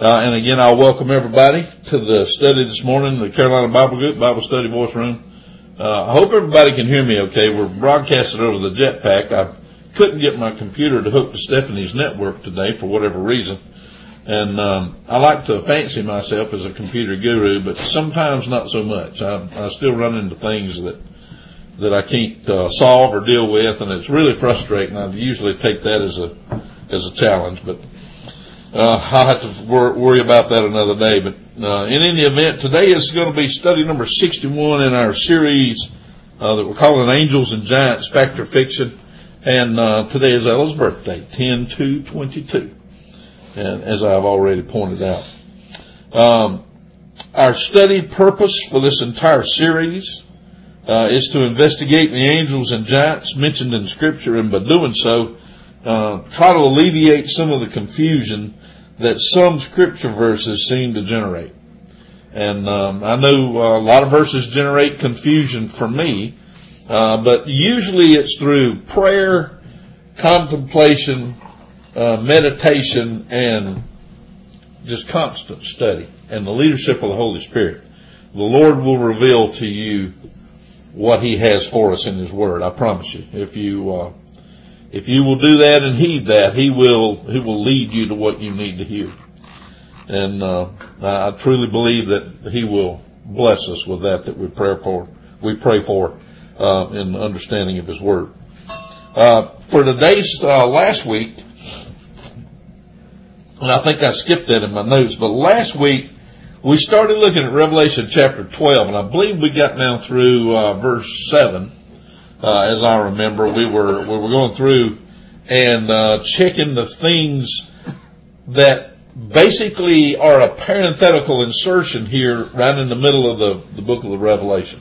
Uh, and again, I'll welcome everybody to the study this morning, the Carolina Bible Group Bible Study Voice Room. Uh, I hope everybody can hear me okay. We're broadcasting over the jetpack. I couldn't get my computer to hook to Stephanie's network today for whatever reason. And um, I like to fancy myself as a computer guru, but sometimes not so much. I, I still run into things that that I can't uh, solve or deal with, and it's really frustrating. I usually take that as a as a challenge, but uh, I'll have to wor- worry about that another day. But uh, in any event, today is going to be study number 61 in our series uh, that we're calling Angels and Giants Fact or Fiction. And uh, today is Ella's birthday, 10 2 22, and as I've already pointed out. Um, our study purpose for this entire series uh, is to investigate the angels and giants mentioned in Scripture, and by doing so, uh, try to alleviate some of the confusion that some Scripture verses seem to generate. And um, I know a lot of verses generate confusion for me, uh, but usually it's through prayer, contemplation, uh, meditation, and just constant study and the leadership of the Holy Spirit. The Lord will reveal to you what He has for us in His Word. I promise you. If you uh, if you will do that and heed that, He will He will lead you to what you need to hear. And uh, I truly believe that He will bless us with that that we pray for. We pray for uh, in understanding of His Word. Uh, for today's uh, last week, and I think I skipped that in my notes, but last week we started looking at Revelation chapter 12, and I believe we got down through uh, verse 7. Uh, as I remember, we were we were going through and uh, checking the things that basically are a parenthetical insertion here, right in the middle of the the book of the Revelation.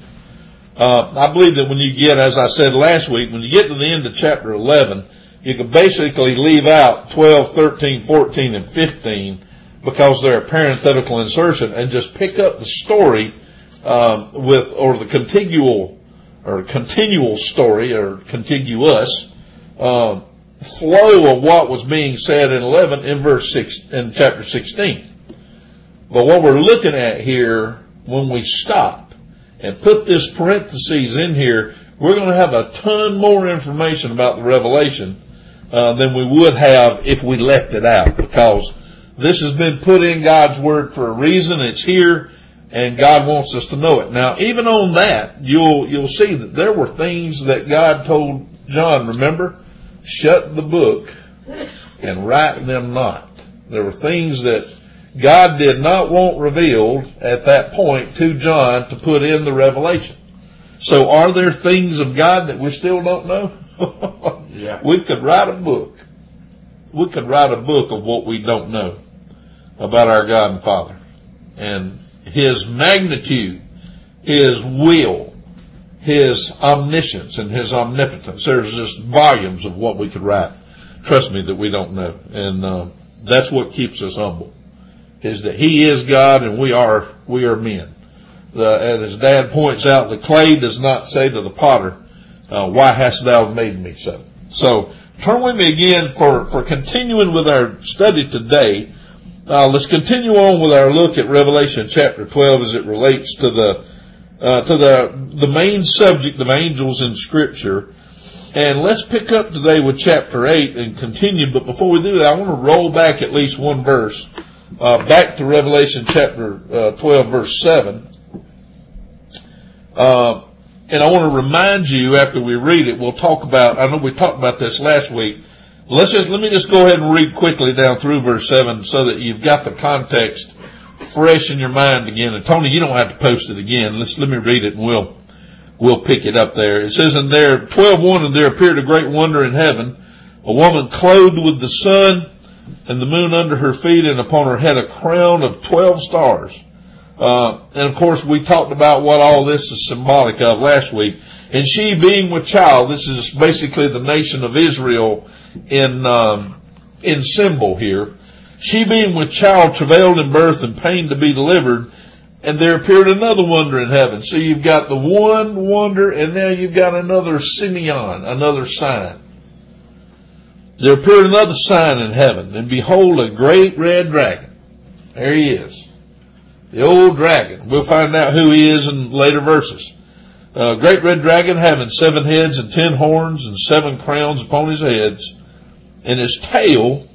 Uh, I believe that when you get, as I said last week, when you get to the end of chapter 11, you can basically leave out 12, 13, 14, and 15 because they're a parenthetical insertion and just pick up the story um, with or the contigual or continual story or contiguous um, flow of what was being said in 11 in verse 6 in chapter 16. But what we're looking at here when we stop and put this parentheses in here, we're going to have a ton more information about the revelation uh, than we would have if we left it out because this has been put in God's word for a reason. It's here and God wants us to know it. Now, even on that, you'll, you'll see that there were things that God told John, remember? Shut the book and write them not. There were things that God did not want revealed at that point to John to put in the revelation. So are there things of God that we still don't know? Yeah. We could write a book. We could write a book of what we don't know about our God and Father and His magnitude, His will, His omniscience and His omnipotence. There's just volumes of what we could write. Trust me that we don't know. And, uh, that's what keeps us humble is that He is God and we are, we are men. The, and as dad points out, the clay does not say to the potter, uh, why hast thou made me so? So turn with me again for, for continuing with our study today. Uh, let's continue on with our look at Revelation chapter 12 as it relates to the, uh, to the, the main subject of angels in scripture. And let's pick up today with chapter 8 and continue. But before we do that, I want to roll back at least one verse, uh, back to Revelation chapter uh, 12 verse 7. Uh, and I want to remind you after we read it, we'll talk about, I know we talked about this last week. Let's just, let me just go ahead and read quickly down through verse 7 so that you've got the context fresh in your mind again. And Tony, you don't have to post it again. Let's, let me read it and we'll, we'll pick it up there. It says in there, 12.1, and there appeared a great wonder in heaven, a woman clothed with the sun and the moon under her feet and upon her head a crown of 12 stars. Uh, and of course, we talked about what all this is symbolic of last week. And she being with child, this is basically the nation of Israel in um, in symbol here. She being with child travailed in birth and pain to be delivered. And there appeared another wonder in heaven. So you've got the one wonder, and now you've got another semeion, another sign. There appeared another sign in heaven, and behold, a great red dragon There he is. The old dragon. We'll find out who he is in later verses. Uh, great red dragon having seven heads and ten horns and seven crowns upon his heads. And his tail,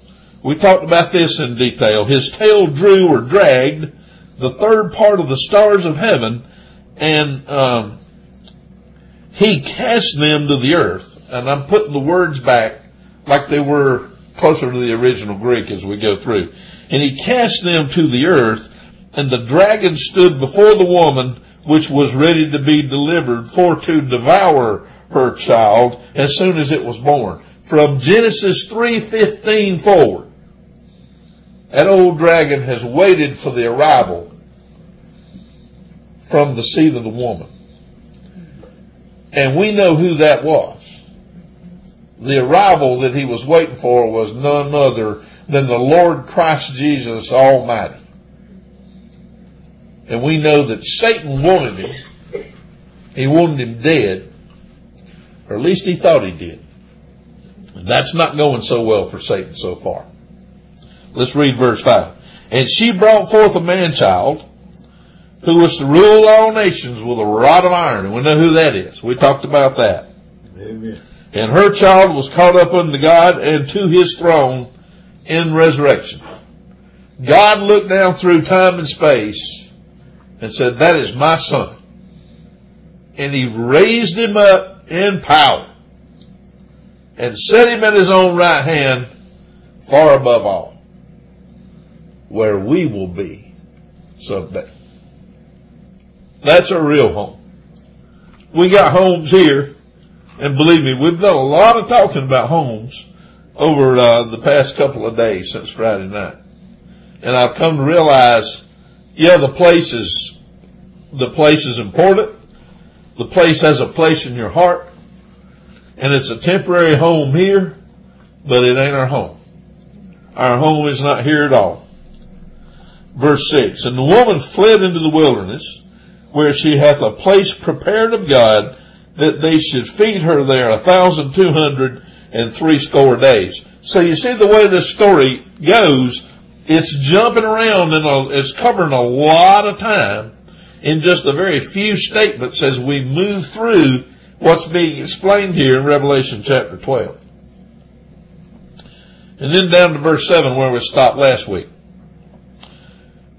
we talked about this in detail, his tail drew or dragged the third part of the stars of heaven and um, he cast them to the earth. And I'm putting the words back like they were closer to the original Greek as we go through. And he cast them to the earth, and the dragon stood before the woman which was ready to be delivered for to devour her child as soon as it was born. From Genesis 3.15 forward, that old dragon has waited for the arrival from the seed of the woman. And we know who that was. The arrival that he was waiting for was none other than the Lord Christ Jesus Almighty. And we know that Satan wanted him. He wanted him dead. Or at least he thought he did. And that's not going so well for Satan so far. Let's read verse 5. And she brought forth a man child who was to rule all nations with a rod of iron. And we know who that is. We talked about that. Amen. And her child was caught up unto God and to his throne in resurrection. God looked down through time and space and said, that is my son. And he raised him up in power and set him at his own right hand far above all where we will be someday. That's our real home. We got homes here, and believe me, we've done a lot of talking about homes over uh, the past couple of days since Friday night. And I've come to realize, yeah, the place is, the place is important. The place has a place in your heart. And it's a temporary home here, but it ain't our home. Our home is not here at all. Verse 6, And the woman fled into the wilderness where she hath a place prepared of God that they should feed her there a thousand two hundred and three score days. So you see the way this story goes, it's jumping around and uh, it's covering a lot of time in just a very few statements as we move through what's being explained here in Revelation chapter 12. And then down to verse 7 where we stopped last week.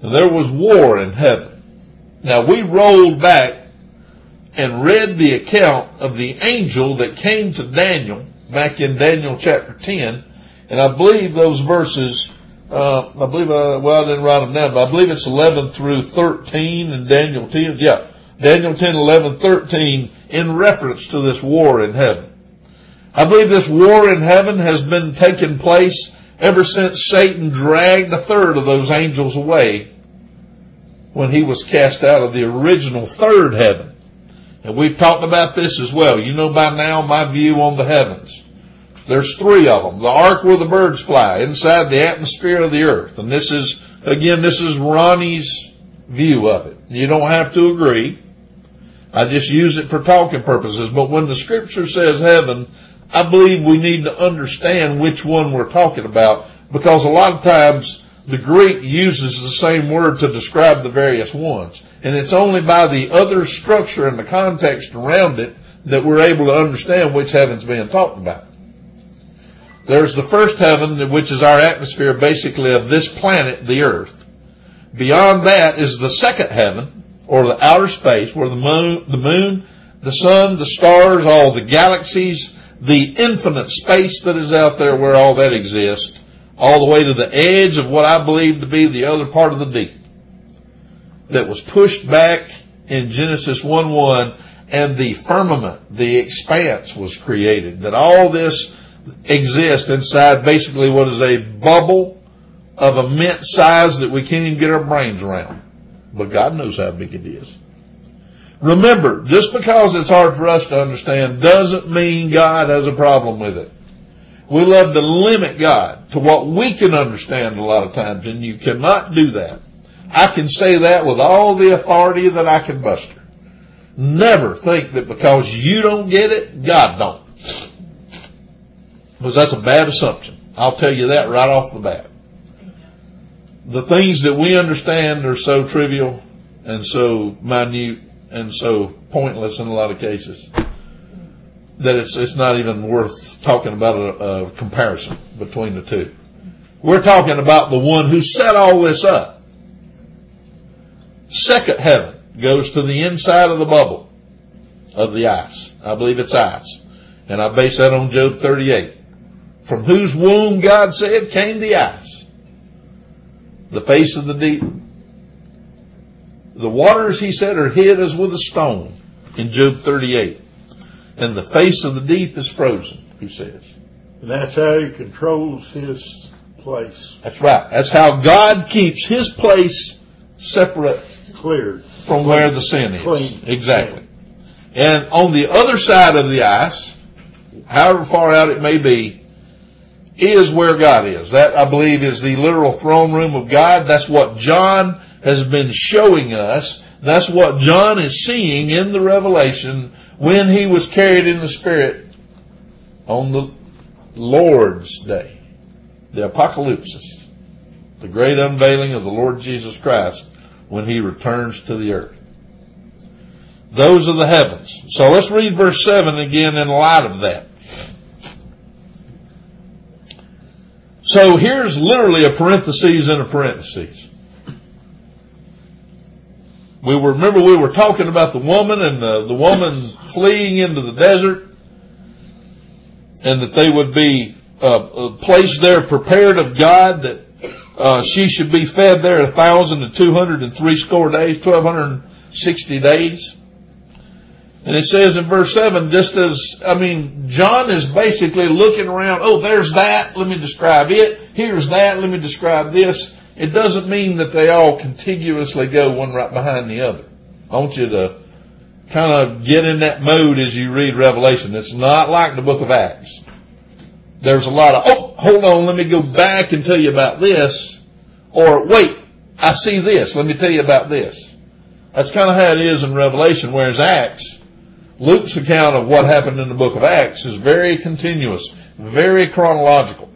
And there was war in heaven. Now we rolled back and read the account of the angel that came to Daniel back in Daniel chapter 10. And I believe those verses, uh, I believe, uh, well, I didn't write them down, but I believe it's 11 through 13 in Daniel 10. Yeah. Daniel 10, 11, 13 in reference to this war in heaven. I believe this war in heaven has been taking place ever since Satan dragged a third of those angels away when he was cast out of the original third heaven. And we've talked about this as well. You know by now my view on the heavens. There's three of them. The ark where the birds fly, inside the atmosphere of the earth. And this is, again, this is Ronnie's view of it. You don't have to agree. I just use it for talking purposes. But when the scripture says heaven, I believe we need to understand which one we're talking about because a lot of times the Greek uses the same word to describe the various ones. And it's only by the other structure and the context around it that we're able to understand which heaven's being talked about. There's the first heaven, which is our atmosphere basically of this planet, the earth. Beyond that is the second heaven, or the outer space, where the moon, the moon, the sun, the stars, all the galaxies, the infinite space that is out there where all that exists all the way to the edge of what I believe to be the other part of the deep that was pushed back in Genesis 1-1 and the firmament, the expanse was created. That all this exists inside basically what is a bubble of immense size that we can't even get our brains around. But God knows how big it is. Remember, just because it's hard for us to understand doesn't mean God has a problem with it. We love to limit God to what we can understand a lot of times, and you cannot do that. I can say that with all the authority that I can muster. Never think that because you don't get it, God don't. Because that's a bad assumption. I'll tell you that right off the bat. The things that we understand are so trivial and so minute and so pointless in a lot of cases that it's it's not even worth talking about a, a comparison between the two. We're talking about the one who set all this up. Second heaven goes to the inside of the bubble of the ice. I believe it's ice. And I base that on Job 38. From whose womb God said came the ice. The face of the deep. The waters, he said, are hid as with a stone in Job 38 and the face of the deep is frozen, he says. And that's how he controls his place. That's right. That's how God keeps his place separate cleared from clean. where the sin is. Clean. Exactly. And on the other side of the ice, however far out it may be, is where God is. That, I believe, is the literal throne room of God. That's what John has been showing us. That's what John is seeing in the revelation when he was carried in the Spirit on the Lord's day, the apocalypse, the great unveiling of the Lord Jesus Christ when he returns to the earth. Those are the heavens. So let's read verse 7 again in light of that. So here's literally a parenthesis in a parenthesis. We were, remember we were talking about the woman and the, the woman fleeing into the desert and that they would be uh, placed there prepared of God that uh, she should be fed there a thousand and two hundred and three score days, twelve hundred and sixty days. And it says in verse seven, just as I mean, John is basically looking around. Oh, there's that. Let me describe it. Here's that. Let me describe this. It doesn't mean that they all contiguously go one right behind the other. I want you to kind of get in that mode as you read Revelation. It's not like the book of Acts. There's a lot of, oh, hold on, let me go back and tell you about this. Or wait, I see this, let me tell you about this. That's kind of how it is in Revelation, whereas Acts, Luke's account of what happened in the book of Acts is very continuous, very chronological.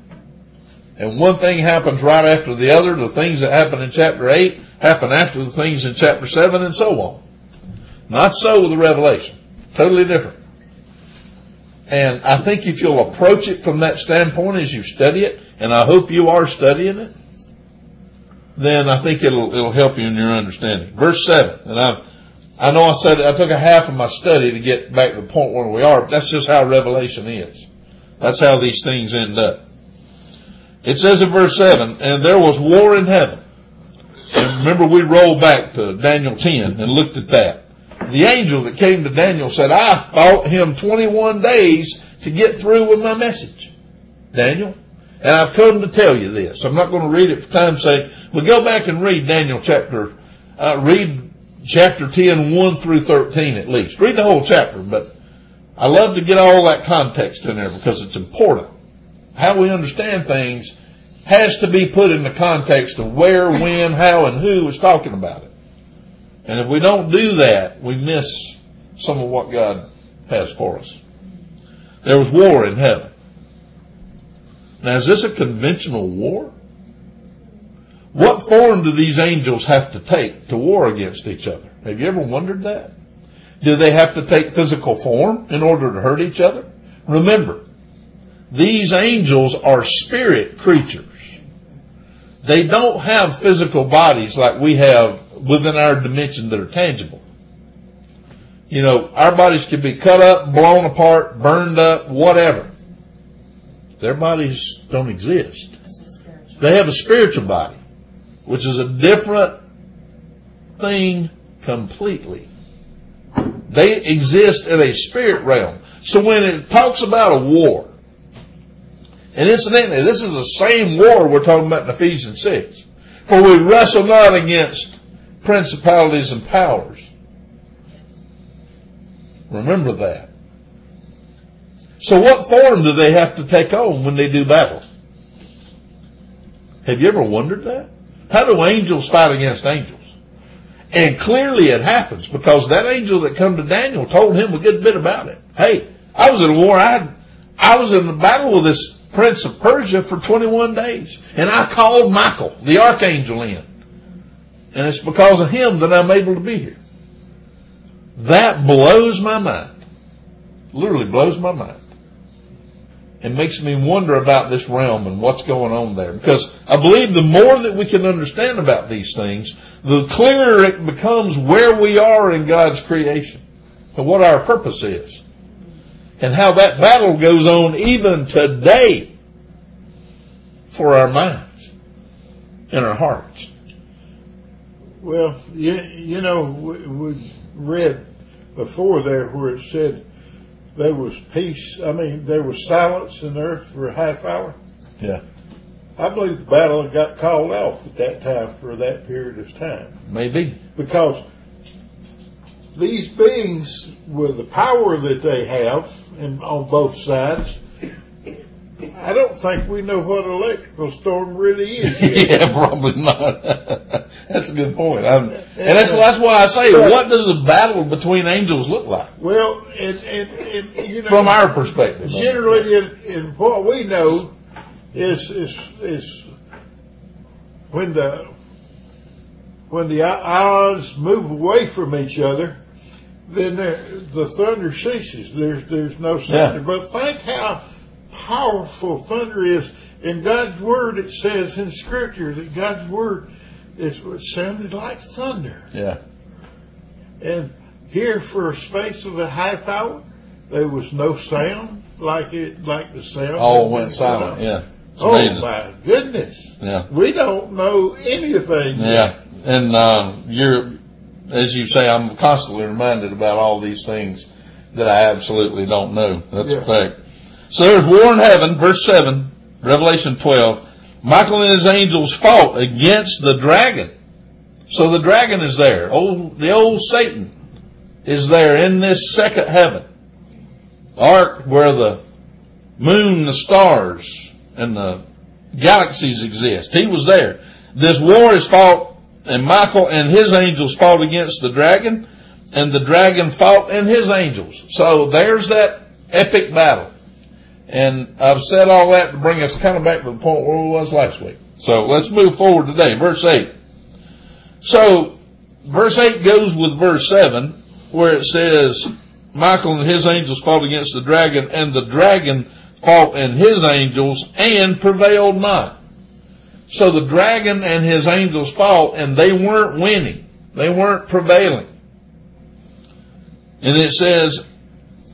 And one thing happens right after the other. The things that happen in chapter 8 happen after the things in chapter 7 and so on. Not so with the Revelation. Totally different. And I think if you'll approach it from that standpoint as you study it, and I hope you are studying it, then I think it'll, it'll help you in your understanding. Verse 7, and I, I know I said I took a half of my study to get back to the point where we are, but that's just how Revelation is. That's how these things end up. It says in verse 7, and there was war in heaven. And remember we rolled back to Daniel 10 and looked at that. The angel that came to Daniel said, I fought him 21 days to get through with my message. Daniel. And I've come to tell you this. I'm not going to read it for time's sake, but go back and read Daniel chapter, uh, read chapter 10, 1 through 13 at least. Read the whole chapter, but I love to get all that context in there because it's important how we understand things has to be put in the context of where, when, how, and who is talking about it. And if we don't do that, we miss some of what God has for us. There was war in heaven. Now, is this a conventional war? What form do these angels have to take to war against each other? Have you ever wondered that? Do they have to take physical form in order to hurt each other? Remember, these angels are spirit creatures. They don't have physical bodies like we have within our dimension that are tangible. You know, our bodies can be cut up, blown apart, burned up, whatever. Their bodies don't exist. They have a spiritual body, which is a different thing completely. They exist in a spirit realm. So when it talks about a war, and incidentally, this is the same war we're talking about in Ephesians 6. For we wrestle not against principalities and powers. Remember that. So what form do they have to take on when they do battle? Have you ever wondered that? How do angels fight against angels? And clearly it happens because that angel that come to Daniel told him a good bit about it. Hey, I was in a war. I I was in a battle with this prince of Persia for 21 days. And I called Michael, the archangel in. And it's because of him that I'm able to be here. That blows my mind. Literally blows my mind. It makes me wonder about this realm and what's going on there. Because I believe the more that we can understand about these things, the clearer it becomes where we are in God's creation and what our purpose is. And how that battle goes on even today for our minds and our hearts. Well, you, you know, we, we read before there where it said there was peace. I mean, there was silence in the earth for a half hour. Yeah. I believe the battle got called off at that time for that period of time Maybe. because these beings, with the power that they have, and on both sides, I don't think we know what an electrical storm really is. yeah, probably not. that's a good point. I'm, and that's that's why I say, what does a battle between angels look like well, and, and, and you know, from our perspective? generally in, in what we know is is is when the when the ions move away from each other, then there, the thunder ceases. There's there's no thunder. Yeah. But think how powerful thunder is. In God's word, it says in Scripture that God's word it sounded like thunder. Yeah, And here, for a space of a half hour, there was no sound like it, like the sound. all went silent. Yeah, it's Oh amazing. my goodness! Yeah, We don't know anything. yeah, and um, you're, as you say, I'm constantly reminded about all these things that I absolutely don't know. That's a fact. So there's war in heaven, verse seven, Revelation 12. Michael and his angels fought against the dragon. So the dragon is there. Old, the old Satan is there in this second heaven. Ark where the moon, the stars, and the galaxies exist. He was there. This war is fought, and Michael and his angels fought against the dragon, and the dragon fought and his angels. So there's that epic battle. And I've said all that to bring us kind of back to the point where we was last week. So let's move forward today. Verse 8. So verse 8 goes with verse 7 where it says, Michael and his angels fought against the dragon and the dragon fought and his angels and prevailed not. So the dragon and his angels fought and they weren't winning. They weren't prevailing. And it says,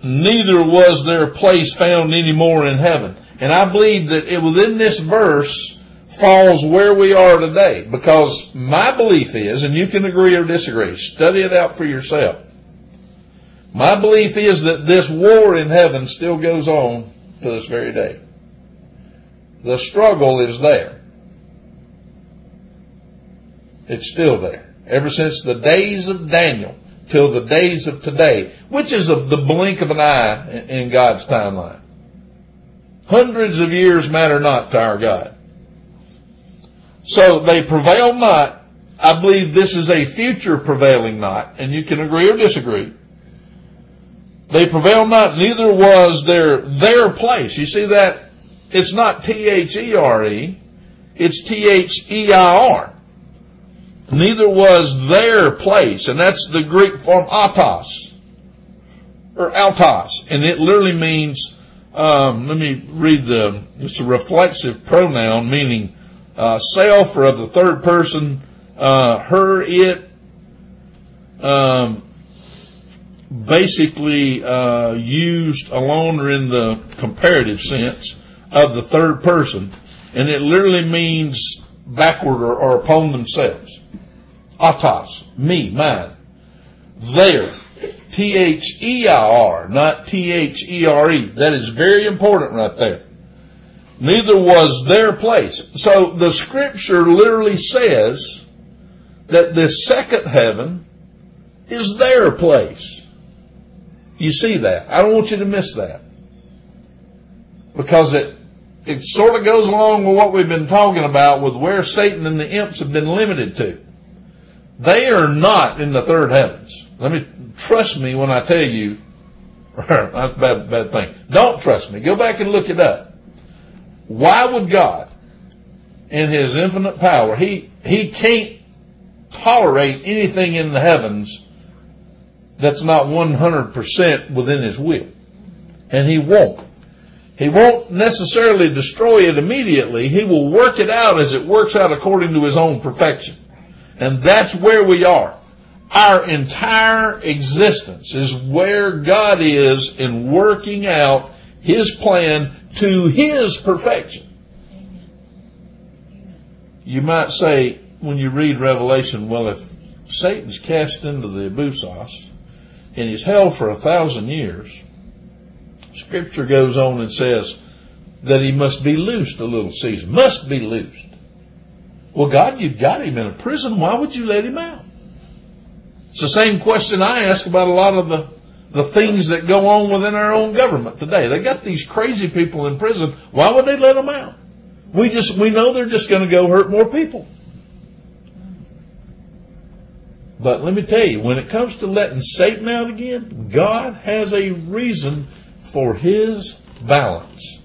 neither was their place found anymore in heaven. And I believe that it, within this verse falls where we are today because my belief is, and you can agree or disagree, study it out for yourself. My belief is that this war in heaven still goes on to this very day. The struggle is there. It's still there. Ever since the days of Daniel till the days of today, which is of the blink of an eye in- in God's timeline. Hundreds of years matter not to our God. So they prevail not. I believe this is a future prevailing not, and you can agree or disagree. They prevail not, neither was their, their place. You see that? It's not T-H-E-R-E, it's T-H-E-I-R. Neither was their place, and that's the Greek form autos, or autos, and it literally means, um, let me read the, it's a reflexive pronoun meaning uh, self or of the third person, uh, her, it, um, basically uh, used alone or in the comparative sense of the third person, and it literally means backward or, or upon themselves. Autos, me, mine. There. T-H-E-I-R, not T-H-E-R-E. That is very important right there. Neither was their place. So the scripture literally says that this second heaven is their place. You see that. I don't want you to miss that. Because it, it sort of goes along with what we've been talking about with where Satan and the imps have been limited to. They are not in the third heavens. Let me, trust me when I tell you, that's a bad, bad thing. Don't trust me. Go back and look it up. Why would God, in His infinite power, He, He can't tolerate anything in the heavens that's not 100% within His will. And He won't. He won't necessarily destroy it immediately. He will work it out as it works out according to His own perfection. And that's where we are. Our entire existence is where God is in working out His plan to His perfection. You might say, when you read Revelation, well, if Satan's cast into the abyssos and he's held for a thousand years, Scripture goes on and says that he must be loosed a little season. Must be loosed. Well, God, you've got him in a prison. Why would you let him out? It's the same question I ask about a lot of the, the things that go on within our own government today. They got these crazy people in prison. Why would they let them out? We just, we know they're just going to go hurt more people. But let me tell you, when it comes to letting Satan out again, God has a reason for his balance.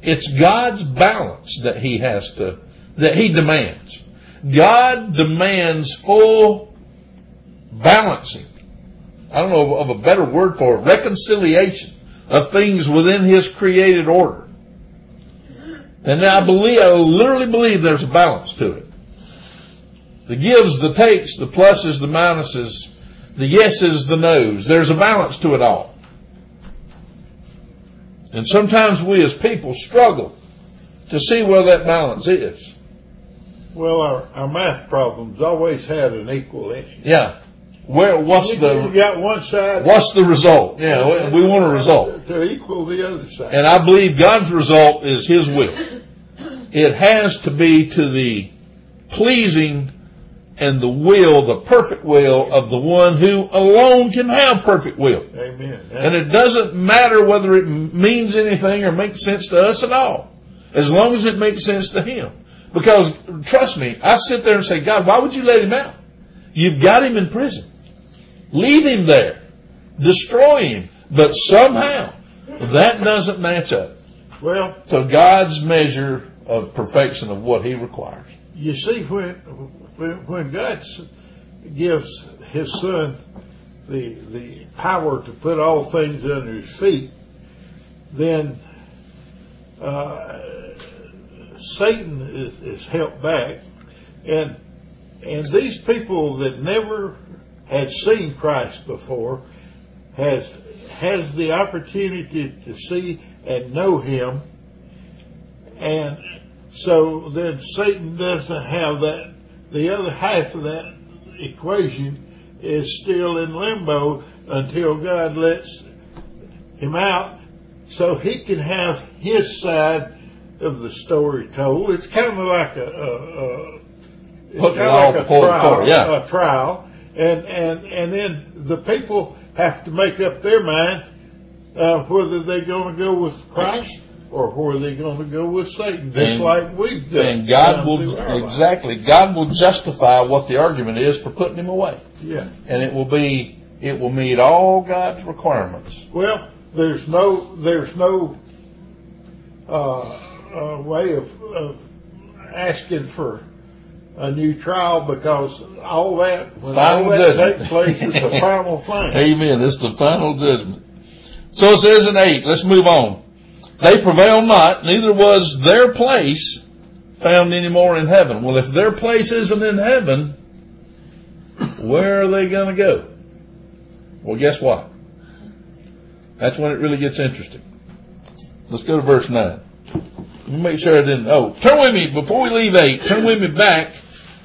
It's God's balance that he has to, that he demands. God demands full balancing. I don't know of a better word for it, reconciliation of things within his created order. And I believe, I literally believe there's a balance to it. The gives, the takes, the pluses, the minuses, the yeses, the nos. There's a balance to it all. And sometimes we as people struggle to see where that balance is. Well, our, our math problems always had an equal ending. Yeah. Where, what's You the, got one side. what's the result? Yeah, we we want a result. To equal the other side. And I believe God's result is His will. It has to be to the pleasing and the will, the perfect will of the one who alone can have perfect will. Amen. And it doesn't matter whether it means anything or makes sense to us at all. As long as it makes sense to Him. Because, trust me, I sit there and say, God, why would you let Him out? You've got Him in prison. Leave Him there. Destroy Him. But somehow, that doesn't match up well, to God's measure of perfection of what He requires. you see, when when, when God gives His Son the the power to put all things under His feet, then uh, Satan is, is helped back, and and these people that never had seen Christ before has has the opportunity to see and know Him, and so then Satan doesn't have that. The other half of that equation is still in limbo until God lets him out so he can have his side of the story told. It's kind of like a, a, a it's Putting kinda like a trial, court, yeah. a trial, and and and then the people have to make up their mind uh, whether they're going to go with Christ or whether they're going to go with Satan, just And- like we've done. And God will, through our life. exactly, God will justify what the argument is for putting him away. Yeah. And it will be, it will meet all God's requirements. Well, there's no there's no uh, uh, way of, of asking for a new trial because all that Final all that judgment. takes place is the final thing. Amen. It's the final judgment. So it says in 8, let's move on. They prevailed not, neither was their place found any more in heaven. Well, if their place isn't in heaven, where are they going to go? Well, guess what? That's when it really gets interesting. Let's go to verse 9. Let me make sure I didn't. Oh, turn with me, before we leave 8, turn with me back.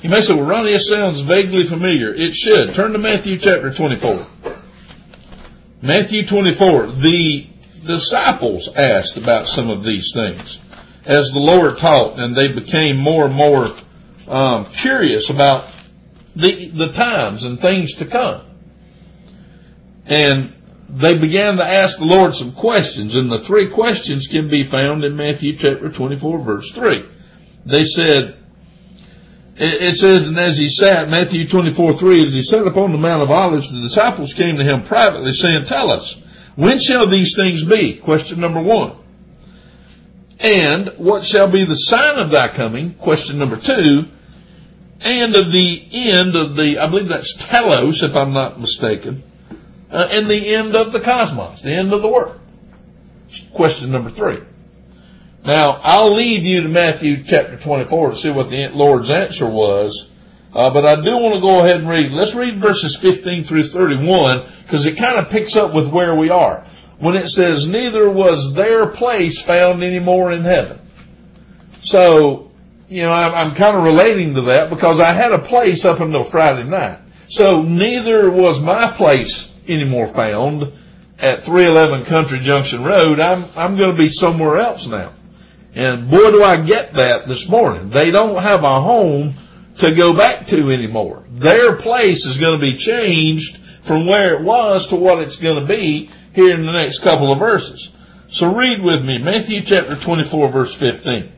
You may say, well, Ronnie, this sounds vaguely familiar. It should. Turn to Matthew chapter 24. Matthew 24. The disciples asked about some of these things as the Lord taught, and they became more and more um, curious about the the times and things to come. And they began to ask the Lord some questions, and the three questions can be found in Matthew chapter 24, verse 3. They said, it says, and as he sat, Matthew 24, 3, as he sat upon the Mount of Olives, the disciples came to him privately, saying, Tell us, when shall these things be? Question number one. And what shall be the sign of thy coming? Question number two. And of the end of the, I believe that's telos, if I'm not mistaken, uh, and the end of the cosmos, the end of the world. Question number three. Now, I'll leave you to Matthew chapter 24 to see what the Lord's answer was. Uh, but I do want to go ahead and read. Let's read verses 15 through 31 because it kind of picks up with where we are. When it says, neither was their place found anymore in heaven. So, you know, I'm, I'm kind of relating to that because I had a place up until Friday night. So neither was my place anymore found at 311 Country Junction Road. I'm, I'm going to be somewhere else now. And boy, do I get that this morning. They don't have a home to go back to anymore. Their place is going to be changed from where it was to what it's going to be here in the next couple of verses. So read with me Matthew chapter 24 verse 15.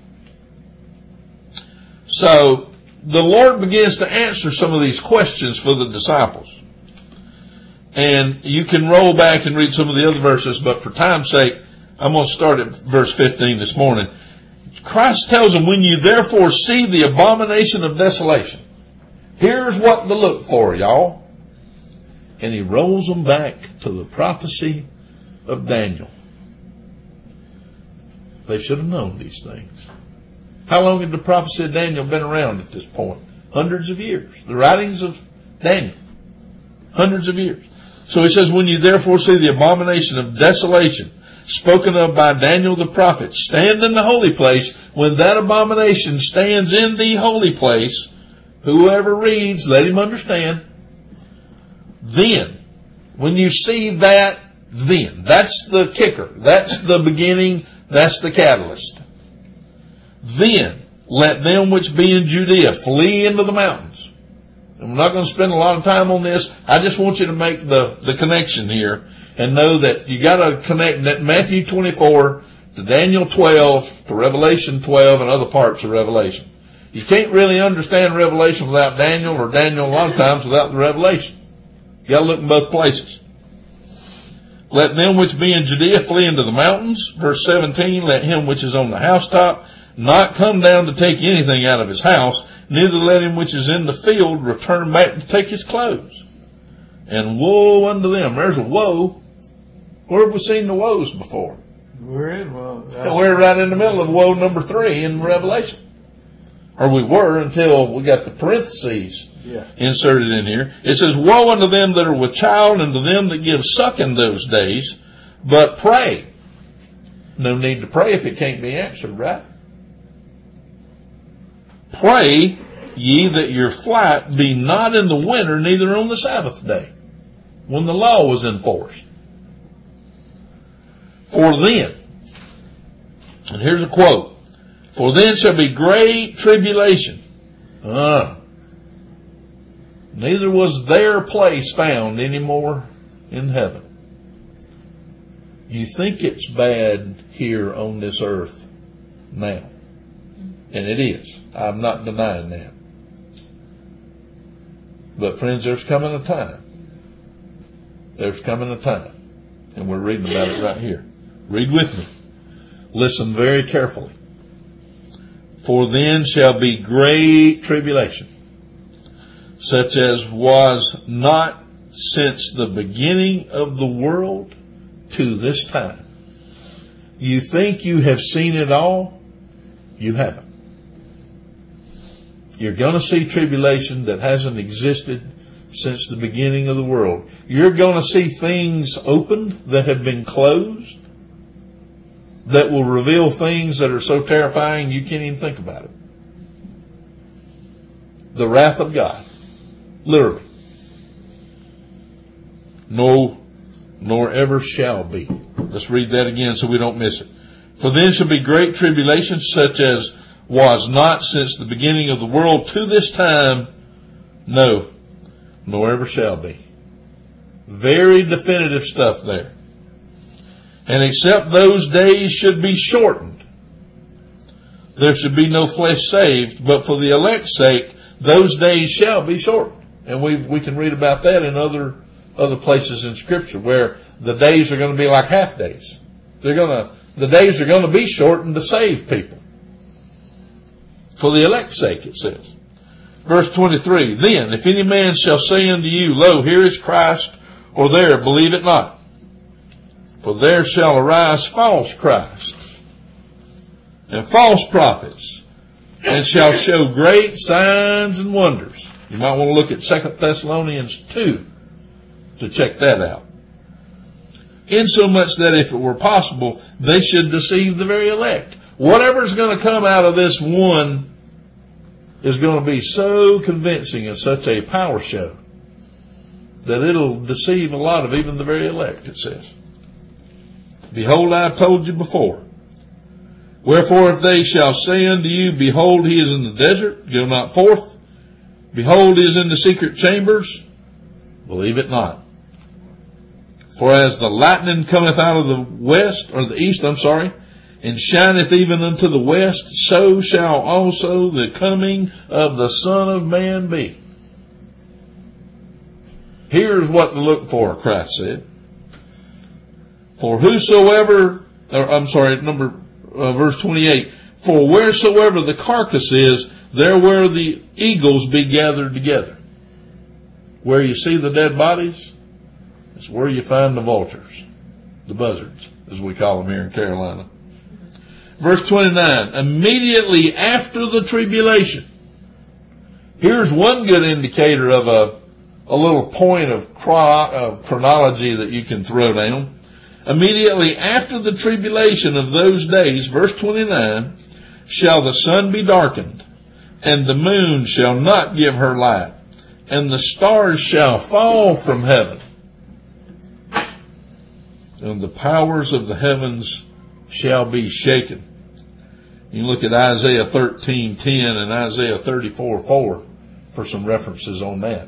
So the Lord begins to answer some of these questions for the disciples. And you can roll back and read some of the other verses, but for time's sake, I'm going to start at verse 15 this morning. Christ tells them, when you therefore see the abomination of desolation, here's what to look for, y'all. And he rolls them back to the prophecy of Daniel. They should have known these things. How long had the prophecy of Daniel been around at this point? Hundreds of years. The writings of Daniel. Hundreds of years. So he says, when you therefore see the abomination of desolation, spoken of by Daniel the prophet, stand in the holy place, when that abomination stands in the holy place, whoever reads, let him understand. Then, when you see that, then, that's the kicker. That's the beginning. That's the catalyst. Then, let them which be in Judea flee into the mountains. I'm not going to spend a lot of time on this. I just want you to make the, the connection here and know that you got to connect that Matthew 24 to Daniel 12 to Revelation 12 and other parts of Revelation. You can't really understand Revelation without Daniel or Daniel a lot of times without the Revelation. You got to look in both places. Let them which be in Judea flee into the mountains. Verse 17, let him which is on the housetop not come down to take anything out of his house, neither let him which is in the field return back to take his clothes. And woe unto them. There's a woe where have we seen the woes before? We're in well. Uh, we're right in the middle of woe number three in Revelation. Or we were until we got the parentheses yeah. inserted in here. It says, Woe unto them that are with child and to them that give suck in those days, but pray. No need to pray if it can't be answered, right? Pray ye that your flight be not in the winter, neither on the Sabbath day, when the law was enforced. For then, and here's a quote, for then shall be great tribulation. Uh, neither was their place found anymore in heaven. You think it's bad here on this earth now. And it is. I'm not denying that. But friends, there's coming a time. There's coming a time. And we're reading about it right here. Read with me. Listen very carefully. For then shall be great tribulation, such as was not since the beginning of the world to this time. You think you have seen it all? You haven't. You're going to see tribulation that hasn't existed since the beginning of the world. You're going to see things opened that have been closed that will reveal things that are so terrifying you can't even think about it. The wrath of God. Literally. No, nor ever shall be. Let's read that again so we don't miss it. For then shall be great tribulation such as was not since the beginning of the world to this time, no, nor ever shall be. Very definitive stuff there and except those days should be shortened, there should be no flesh saved, but for the elect's sake, those days shall be shortened. And we, we can read about that in other, other places in scripture where the days are going to be like half days. They're going to, the days are going to be shortened to save people. For the elect's sake, it says. Verse 23, Then, if any man shall say unto you, Lo, here is Christ, or there, believe it not. For there shall arise false Christ, and false prophets, and shall show great signs and wonders. You might want to look at 2 Thessalonians 2 to check that out. Insomuch that if it were possible, they should deceive the very elect. Whatever's going to come out of this one is going to be so convincing and such a power show that it'll deceive a lot of even the very elect, it says. Behold, I have told you before. Wherefore, if they shall say unto you, Behold, he is in the desert, go not forth. Behold, he is in the secret chambers, believe it not. For as the lightning cometh out of the west, or the east, I'm sorry, and shineth even unto the west, so shall also the coming of the Son of Man be. Here's what to look for, Christ said. For whosoever, or I'm sorry, number, uh, verse 28, for wheresoever the carcass is, there where the eagles be gathered together. Where you see the dead bodies, is where you find the vultures, the buzzards, as we call them here in Carolina. Verse 29, immediately after the tribulation. Here's one good indicator of a, a little point of chronology that you can throw down. Immediately after the tribulation of those days, verse 29, shall the sun be darkened, and the moon shall not give her light, and the stars shall fall from heaven, and the powers of the heavens shall be shaken. You look at Isaiah 13:10 and Isaiah 34:4 for some references on that.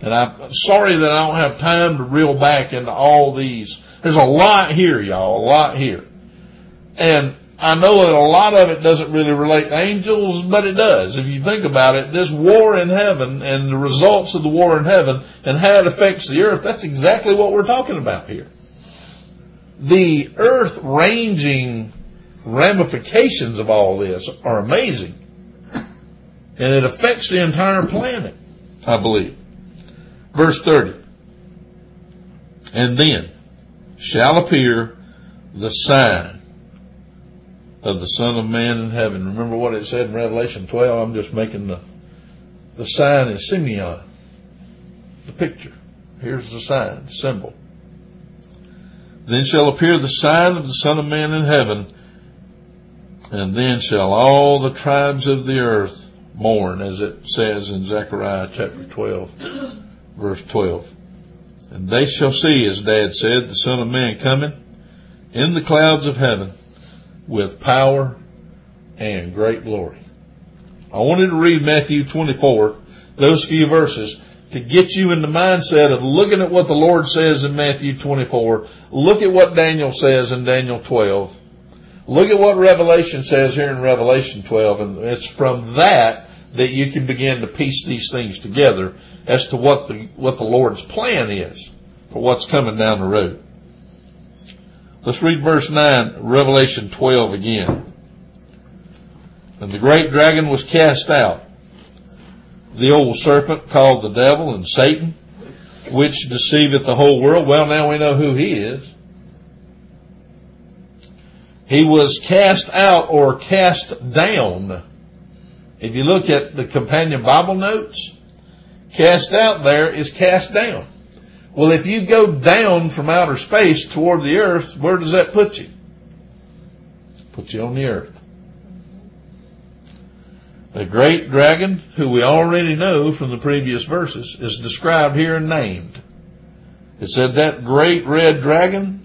And I'm sorry that I don't have time to reel back into all these. There's a lot here, y'all, a lot here. And I know that a lot of it doesn't really relate to angels, but it does. If you think about it, this war in heaven and the results of the war in heaven and how it affects the earth, that's exactly what we're talking about here. The earth ranging ramifications of all this are amazing. And it affects the entire planet, I believe. Verse 30. And then shall appear the sign of the Son of Man in heaven. Remember what it said in Revelation 12? I'm just making the, the sign is semeion. The picture. Here's the sign, symbol. Then shall appear the sign of the Son of Man in heaven, and then shall all the tribes of the earth mourn, as it says in Zechariah chapter 12 verse 12. And they shall see, as Dad said, the Son of Man coming in the clouds of heaven with power and great glory. I wanted to read Matthew 24, those few verses, to get you in the mindset of looking at what the Lord says in Matthew 24, look at what Daniel says in Daniel 12, look at what Revelation says here in Revelation 12, and it's from that that you can begin to piece these things together as to what the, what the Lord's plan is for what's coming down the road. Let's read verse 9, Revelation 12 again. And the great dragon was cast out, the old serpent called the devil and Satan, which deceiveth the whole world. Well, now we know who he is. He was cast out or cast down. If you look at the companion Bible notes, Cast out there is cast down. Well, if you go down from outer space toward the earth, where does that put you? Put you on the earth. The great dragon, who we already know from the previous verses, is described here and named. It said that great red dragon,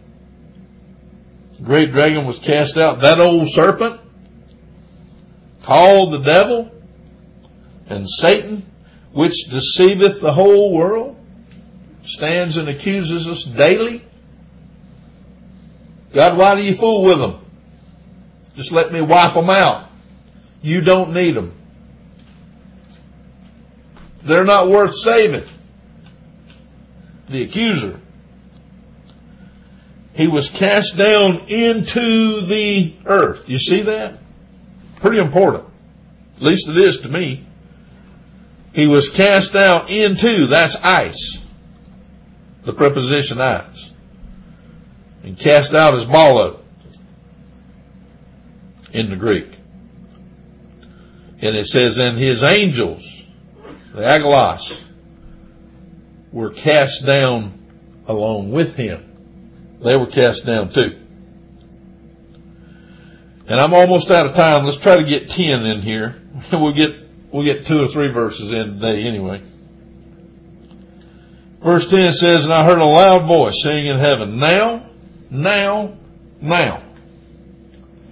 great dragon was cast out, that old serpent, called the devil and Satan, which deceiveth the whole world, stands and accuses us daily. God, why do you fool with them? Just let me wipe them out. You don't need them. They're not worth saving. The accuser. He was cast down into the earth. You see that? Pretty important. At least it is to me. He was cast out into, that's eis. The preposition eis. And cast out is ballo in the Greek. And it says, and his angels, the angelos, were cast down along with him. They were cast down too. And I'm almost out of time. Let's try to get 10 in here. We'll get, we'll get two or three verses in today anyway. Verse 10 says, and I heard a loud voice saying in heaven, now, now, now.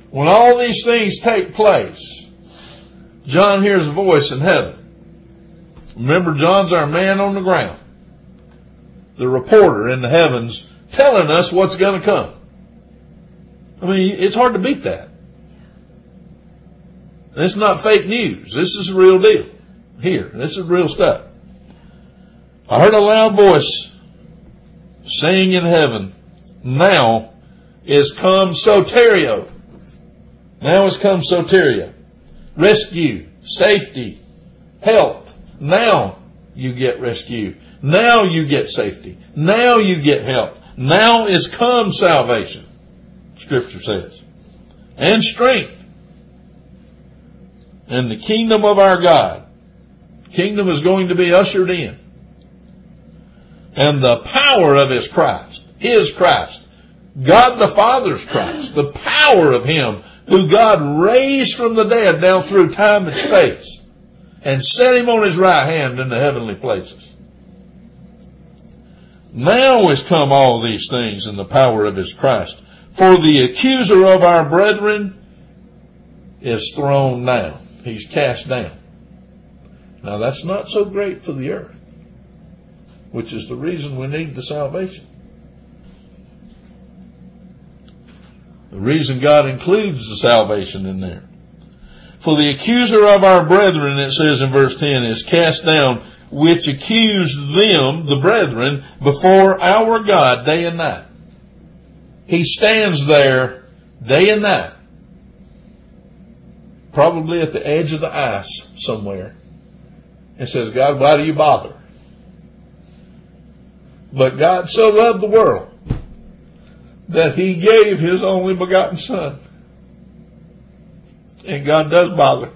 When all these things take place, John hears a voice in heaven. Remember, John's our man on the ground. The reporter in the heavens telling us what's going to come. I mean, it's hard to beat that. And it's not fake news. This is the real deal. Here, this is real stuff. I heard a loud voice saying in heaven, now is come soterio. Now is come soteria. Rescue, safety, health. Now you get rescue. Now you get safety. Now you get health. Now is come salvation. Scripture says. And strength. And the kingdom of our God. Kingdom is going to be ushered in. And the power of his Christ. His Christ. God the Father's Christ. The power of him who God raised from the dead down through time and space and set him on his right hand in the heavenly places. Now is come all these things in the power of his Christ. For the accuser of our brethren is thrown down. He's cast down. Now that's not so great for the earth, which is the reason we need the salvation. The reason God includes the salvation in there. For the accuser of our brethren, it says in verse 10, is cast down, which accused them, the brethren, before our God day and night. He stands there day and night, probably at the edge of the ice somewhere, and says, God, why do you bother? But God so loved the world that he gave his only begotten son. And God does bother.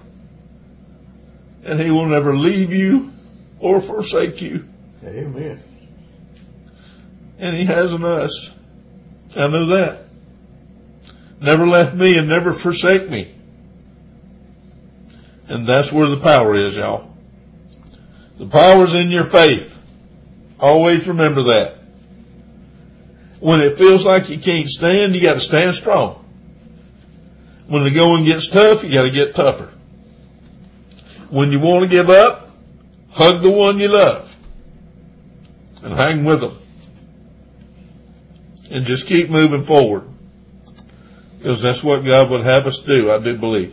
And he will never leave you or forsake you. Amen. And he hasn't us. I know that. Never left me and never forsake me. And that's where the power is, y'all. The power's in your faith. Always remember that. When it feels like you can't stand, you gotta stand strong. When the going gets tough, you gotta get tougher. When you want to give up, hug the one you love and hang with them and just keep moving forward because that's what God would have us do. I do believe.